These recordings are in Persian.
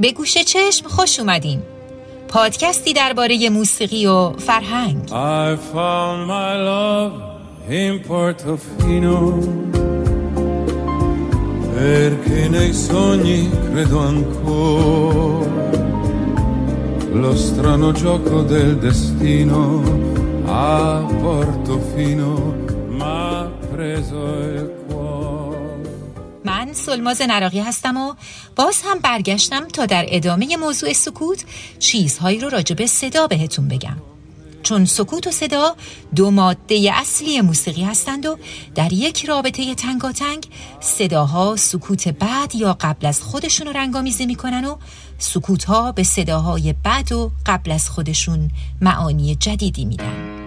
به گوش چشم خوش اومدین پادکستی درباره موسیقی و فرهنگ I found my love in Portofino perché nei sogni credo ancora lo strano gioco del destino a Portofino m'ha preso il من سلماز نراقی هستم و باز هم برگشتم تا در ادامه موضوع سکوت چیزهایی رو راجع به صدا بهتون بگم. چون سکوت و صدا دو ماده اصلی موسیقی هستند و در یک رابطه تنگاتنگ صداها سکوت بعد یا قبل از خودشون رو رنگامیزی می‌کنن و سکوتها به صداهای بعد و قبل از خودشون معانی جدیدی میدن.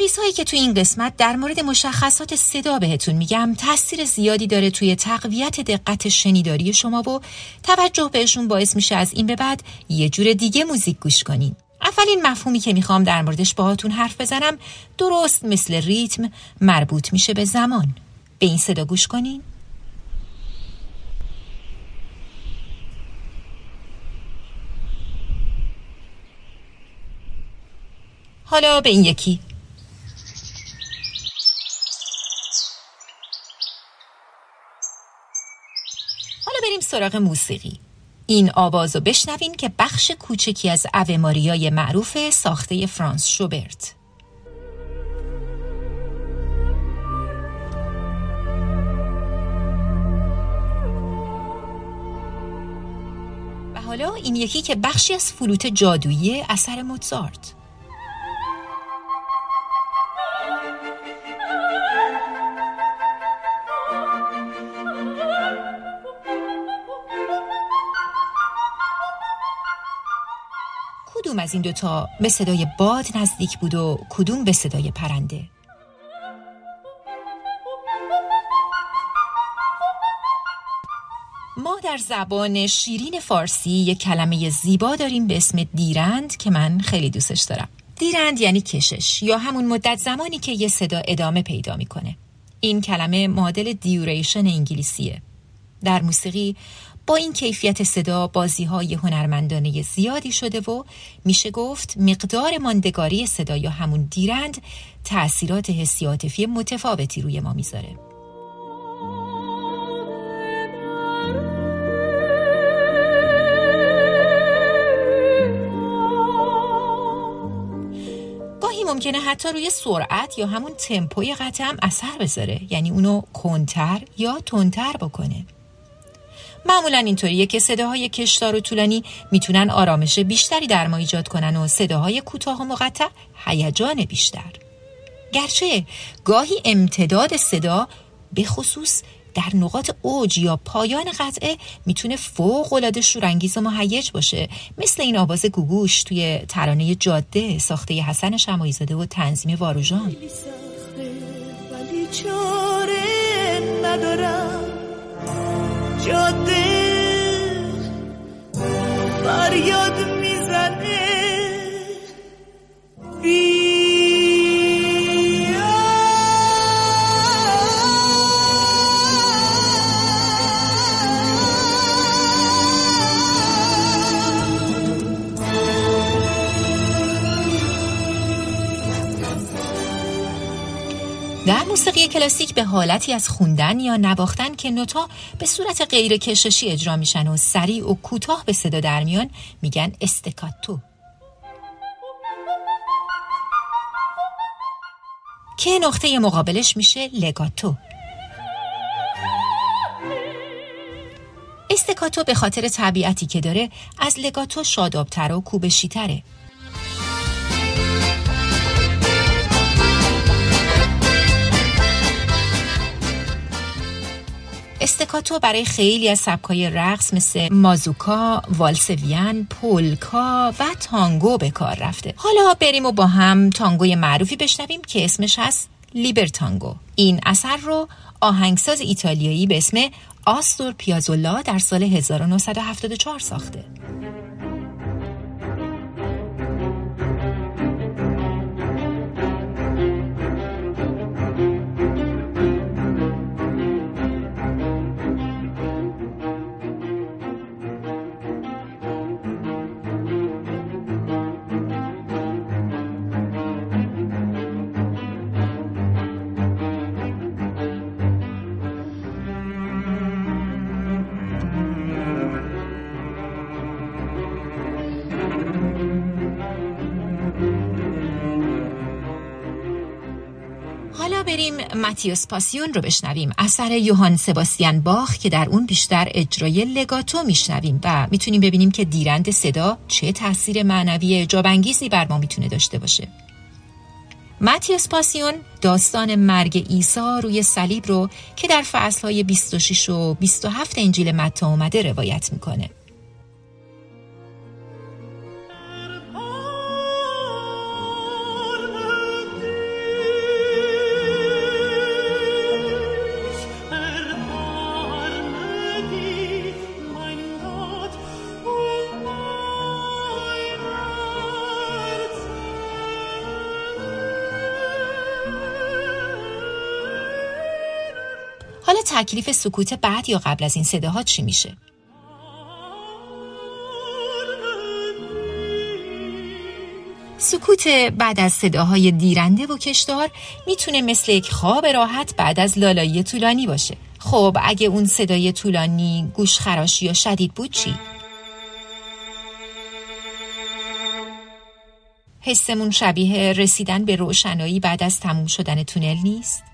چیزهایی که توی این قسمت در مورد مشخصات صدا بهتون میگم تاثیر زیادی داره توی تقویت دقت شنیداری شما و توجه بهشون باعث میشه از این به بعد یه جور دیگه موزیک گوش کنین. اولین مفهومی که می‌خوام در موردش باهاتون حرف بزنم درست مثل ریتم مربوط میشه به زمان. به این صدا گوش کنین. حالا به این یکی حالا بریم سراغ موسیقی. این آواز رو بشنوین که بخش کوچکی از اوه ماریای معروف ساخته فرانس شوبرت. و حالا این یکی که بخشی از فلوت جادویی اثر موزارت. از این دوتا به صدای باد نزدیک بود و کدوم به صدای پرنده؟ ما در زبان شیرین فارسی یک کلمه زیبا داریم به اسم دیرند که من خیلی دوستش دارم. دیرند یعنی کشش یا همون مدت زمانی که یه صدا ادامه پیدا می‌کنه. این کلمه معادل دیوریشن انگلیسیه. در موسیقی این کیفیت صدا بازی های هنرمندانه زیادی شده و میشه گفت مقدار ماندگاری صدا یا همون دیرند تأثیرات حسی عاطفی متفاوتی روی ما می‌ذاره. ممکنه حتی روی سرعت یا همون تمپوی قطعه هم اثر بذاره یعنی اونو کنتر یا تندتر بکنه. معمولا اینطوریه که صداهای کشدار و طولانی می‌تونن آرامش بیشتری در ما ایجاد کنن و صداهای کوتاه و مقطع هیجان بیشتر. گرچه گاهی امتداد صدا به خصوص در نقاط اوج یا پایان قطعه می‌تونه فوق العاده شورانگیز و مهیج باشه مثل این آواز گوگوش توی ترانه جاده ساخته حسن شمایزاده و تنظیم واروژان. به حالتی از خوندن یا نواختن که نوتا به صورت غیر کششی اجرا میشن و سریع و کوتاه به صدا در میان میگن استکاتو. که نقطه مقابلش میشه لگاتو. استکاتو به خاطر طبیعتی که داره از لگاتو شادابتر و کوبشیتره. استکاتو برای خیلی از سبکای رقص مثل مازوکا، والسویان، پولکا و تانگو به کار رفته. حالا بریم و با هم تانگوی معروفی بشنویم که اسمش هست لیبرتانگو. این اثر رو آهنگساز ایتالیایی به اسم آستور پیازولا در سال 1974 ساخته بریم ماتیوس پاسیون رو بشنویم. اثر یوهان سباستیان باخ که در اون بیشتر اجرای لگاتو میشنویم و می‌تونیم ببینیم که دیرند صدا چه تاثیر معنوی جابانگیزی بر ما می‌تونه داشته باشه. ماتیوس پاسیون داستان مرگ عیسی روی صلیب رو که در فصلهای 26 و 27 انجیل متی اومده روایت می‌کنه. حالا تکلیف سکوت بعد یا قبل از این صداها چی میشه؟ سکوت بعد از صداهای دیرنده و کشدار می‌تونه مثل یک خواب راحت بعد از لالایی طولانی باشه خب اگه اون صدای طولانی گوش خراشی یا شدید بود چی؟ حسمون شبیه رسیدن به روشنایی بعد از تموم شدن تونل نیست؟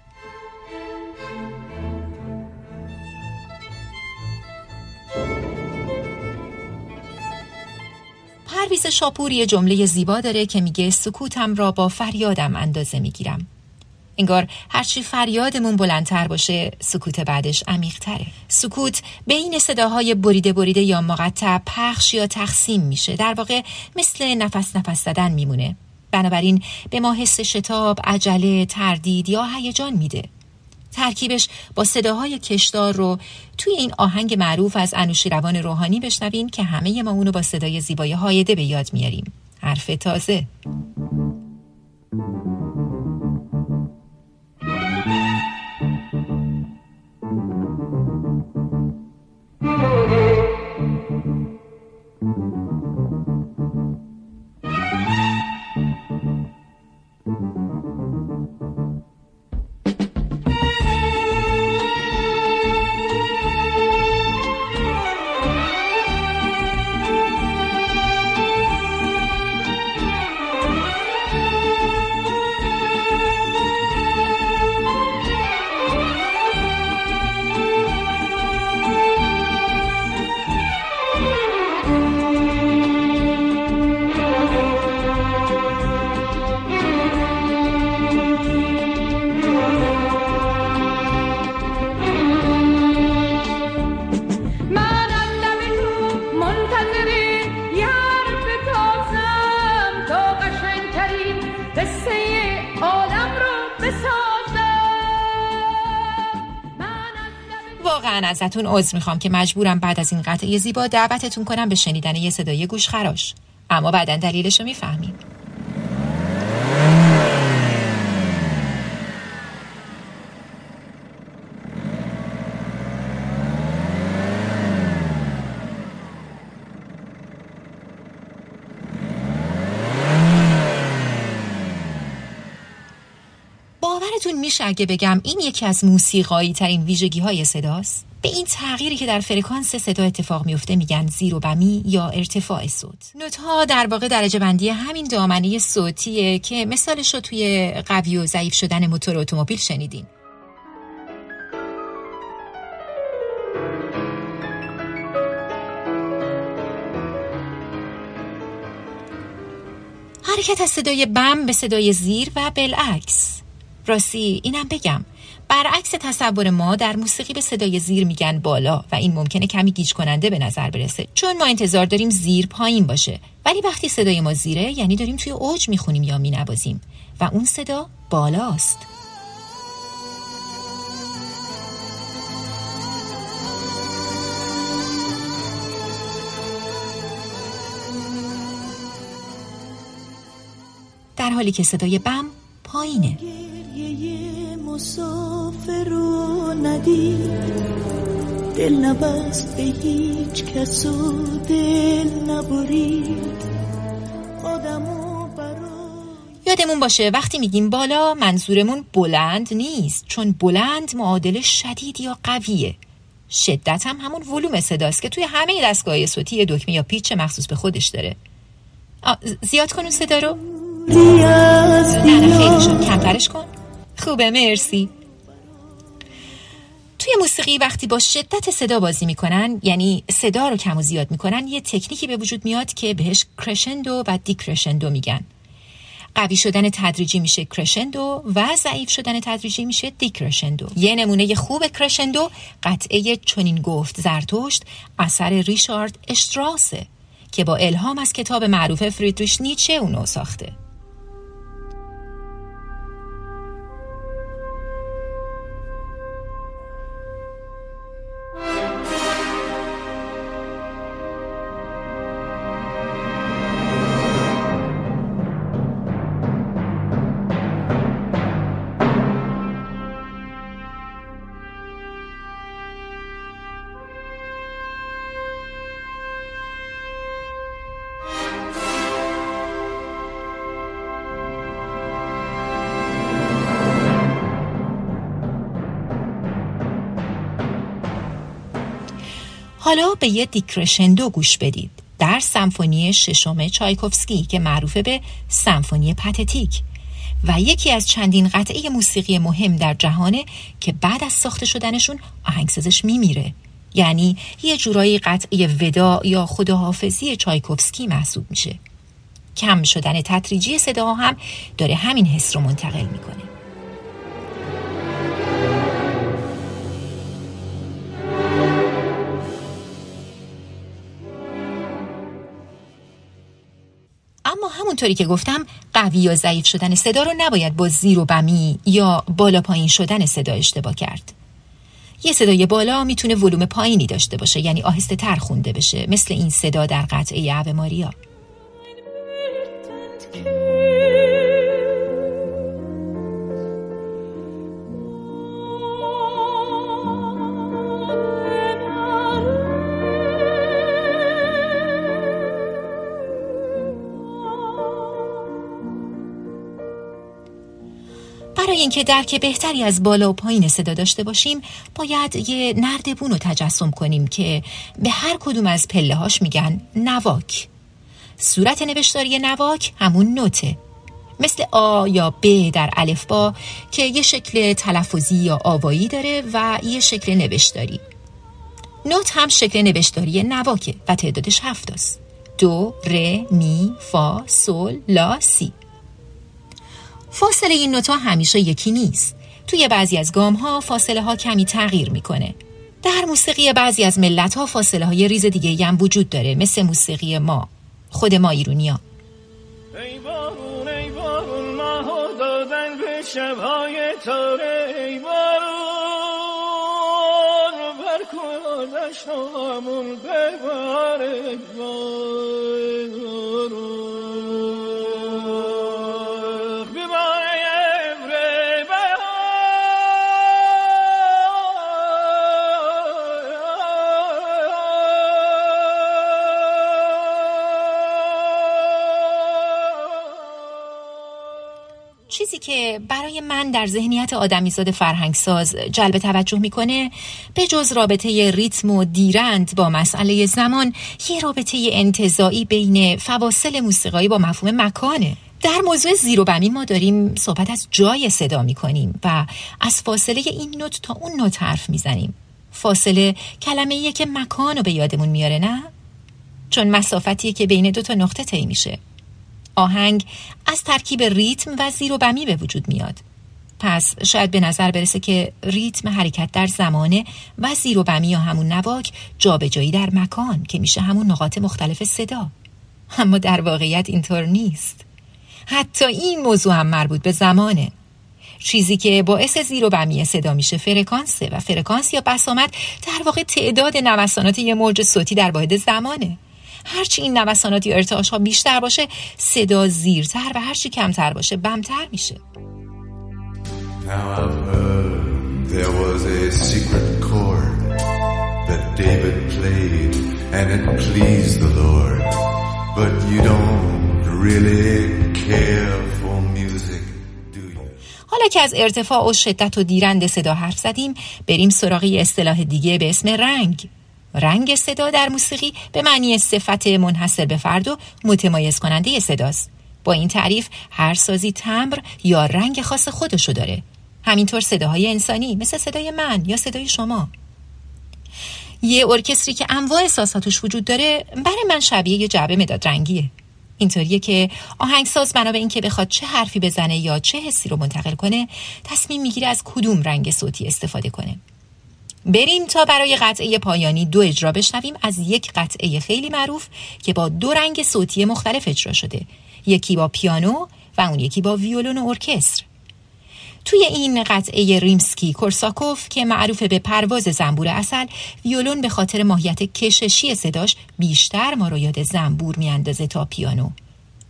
پرویز شاپور یه جمله زیبا داره که میگه سکوتم را با فریادم اندازه می‌گیرم. انگار هرچی فریادمون بلندتر باشه سکوت بعدش عمیقتره. سکوت بین صداهای بریده بریده یا مقطع پخش یا تقسیم میشه. در واقع مثل نفس نفس زدن میمونه. بنابراین به ما حس شتاب عجله تردید یا هیجان میده. ترکیبش با صداهای کشدار رو توی این آهنگ معروف از انوشیروان روحانی بشنوین که همه ما اونو با صدای زیبای هایده به یاد میاریم. حرف تازه. واقعا ازتون عذر می‌خوام که مجبورم بعد از این قطعه زیبا دعوتتون کنم به شنیدن یه صدای گوش خراش اما بعدا دلیلش رو می‌فهمیم. میشه اگه بگم این یکی از موسیقایی ترین ویژگی های صداست؟ به این تغییری که در فرکانس صدا اتفاق میفته میگن زیر و بمی یا ارتفاع صوت. نوت ها در واقع درجه بندی همین دامنه صوتیه که مثالش رو توی قوی و ضعیف شدن موتور اتومبیل شنیدین. حرکت از صدای بم به صدای زیر و بالعکس. راستی اینم بگم. برعکس تصور ما در موسیقی به صدای زیر میگن بالا و این ممکنه کمی گیج کننده به نظر برسه. چون ما انتظار داریم زیر پایین باشه. ولی وقتی صدای ما زیره یعنی داریم توی اوج می‌خونیم یا مینوازیم. و اون صدا بالاست. در حالی که صدای بم پایینه. مسافر و ندید دل نبست به هیچ کس و دل نبرید آدمو یادمون باشه وقتی میگیم بالا منظورمون بلند نیست چون بلند معادل شدید یا قویه. شدت هم همون ولوم صداست که توی همه دستگاه صوتی یه دکمه یا پیچ مخصوص به خودش داره. زیاد کن اون صدا رو. نه نه خیلی شد. کمترش کن. خوبه مرسی. توی موسیقی وقتی با شدت صدا بازی می‌کنن یعنی صدا رو کم و زیاد می‌کنن یه تکنیکی به وجود میاد که بهش کرشندو و دیکرشندو میگن. قوی شدن تدریجی میشه کرشندو و ضعیف شدن تدریجی میشه دیکرشندو یه نمونه خوب کرشندو قطعه چنین گفت زرتشت اثر ریشارد اشتراسه که با الهام از کتاب معروف فریدریش نیچه اونو ساخته. حالا به یه دیکرشندو گوش بدید. در سمفونی ششم چایکوفسکی که معروفه به سمفونی پتتیک. و یکی از چندین قطعه موسیقی مهم در جهانه که بعد از ساخته شدنشون آهنگسازش میمیره. یعنی یه جورایی قطعه ودا یا خداحافظی چایکوفسکی محسوب میشه. کم شدن تدریجی صداها هم داره همین حس رو منتقل می‌کنه. همونطوری که گفتم قوی یا ضعیف شدن صدا رو نباید با زیر و بمی یا بالا پایین شدن صدا اشتباه کرد. یه صدای بالا می‌تونه ولوم پایینی داشته باشه یعنی آهسته تر خونده بشه مثل این صدا در قطعه اوه ماریا اینکه درک بهتری از بالا و پایین صدا داشته باشیم باید یه نردبون رو تجسم کنیم که به هر کدوم از پله هاش میگن نواک. صورت نوشتاری نواک همون نوته. مثل آ یا ب در الفبا که یه شکل تلفظی یا آوایی داره و یه شکل نوشتاری. نوت هم شکل نوشتاری نواکه و تعدادش هفت است دو، ر، می، فا، سول، لا، سی. فاصله این نوتا همیشه یکی نیست. توی بعضی از گام ها فاصله ها کمی تغییر می‌کنه. در موسیقی بعضی از ملت ها فاصله های ریز دیگه هم وجود داره مثل موسیقی ما. خود ما ایرونیا ای بارون ای بارون ماهو دادن به شبهای تاره. ای بارون بر کنش همون ببار ای بارون برای من در ذهنیت آدمیزاد فرهنگساز جلب توجه می‌کنه به جز رابطه ریتم و دیرند با مسئله زمان یه رابطه انتظایی بین فواصل موسیقایی با مفهوم مکانه. در موضوع زیر و بمی ما داریم صحبت از جای صدا می‌کنیم و از فاصله این نوت تا اون نوت حرف می‌زنیم. فاصله کلمه که مکان رو به یادمون میاره نه؟ چون مسافتیه که بین دو تا نقطه طی میشه. آهنگ از ترکیب ریتم و زیر و بمی به وجود میاد. پس شاید به نظر برسه که ریتم حرکت در زمانه و زیر و بمی یا همون نواک جابجایی در مکان که میشه همون نقاط مختلف صدا. اما در واقعیت اینطور نیست. حتی این موضوع هم مربوط به زمانه. چیزی که باعث زیر و بمی صدا میشه فرکانسه و فرکانس یا بسامد در واقع تعداد نوسانات یه موج صوتی در واحد زمانه. هرچی این نوسانات یا ارتعاش ها بیشتر باشه صدا زیرتر و هرچی کمتر باشه بمتر میشه there was a secret chord that David played and it pleased the Lord. But you don't really care for music, do you? حالا که از ارتفاع و شدت و دیرند صدا حرف زدیم بریم سراغ یه اصطلاح دیگه به اسم رنگ رنگ صدا در موسیقی به معنی صفت منحصر به فرد و متمایز کننده صداست. با این تعریف هر سازی تمبر یا رنگ خاص خودشو داره. همینطور صداهای انسانی مثل صدای من یا صدای شما. یه ارکستری که انواع احساساتش وجود داره برای من شبیه یه جعبه مداد رنگیه. اینطوریه که آهنگساز بنا به اینکه بخواد چه حرفی بزنه یا چه حسی رو منتقل کنه تصمیم می‌گیره از کدوم رنگ صوتی استفاده کنه. بریم تا برای قطعه پایانی دو اجرا بشنویم از یک قطعه خیلی معروف که با دو رنگ صوتی مختلف اجرا شده. یکی با پیانو و اون یکی با ویولون و ارکستر. توی این قطعه ریمسکی کورساکوف که معروف به پرواز زنبور اصل ویولون به خاطر ماهیت کششی صداش بیشتر ما رو یاد زنبور میاندازه تا پیانو.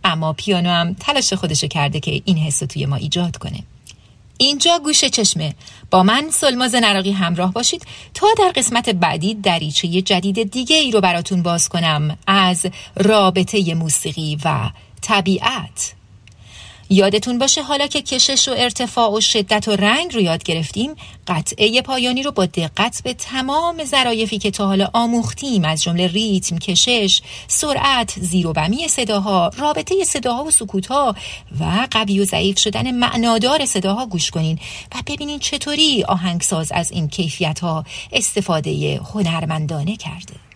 اما پیانو هم تلاش خودشو کرده که این حس توی ما ایجاد کنه. اینجا گوش چشمه. با من سلماز نراقی همراه باشید تا در قسمت بعدی دریچه جدید دیگه ای رو براتون باز کنم از رابطه موسیقی و طبیعت. یادتون باشه حالا که کشش و ارتفاع و شدت و رنگ رو یاد گرفتیم قطعه پایانی رو با دقت به تمام ظرایفی که تا حالا آموختیم از جمله ریتم، کشش، سرعت، زیر و بمی صداها، رابطه صداها و سکوتها و قوی و ضعیف شدن معنادار صداها گوش کنین و ببینین چطوری آهنگساز از این کیفیت ها استفاده هنرمندانه کرده.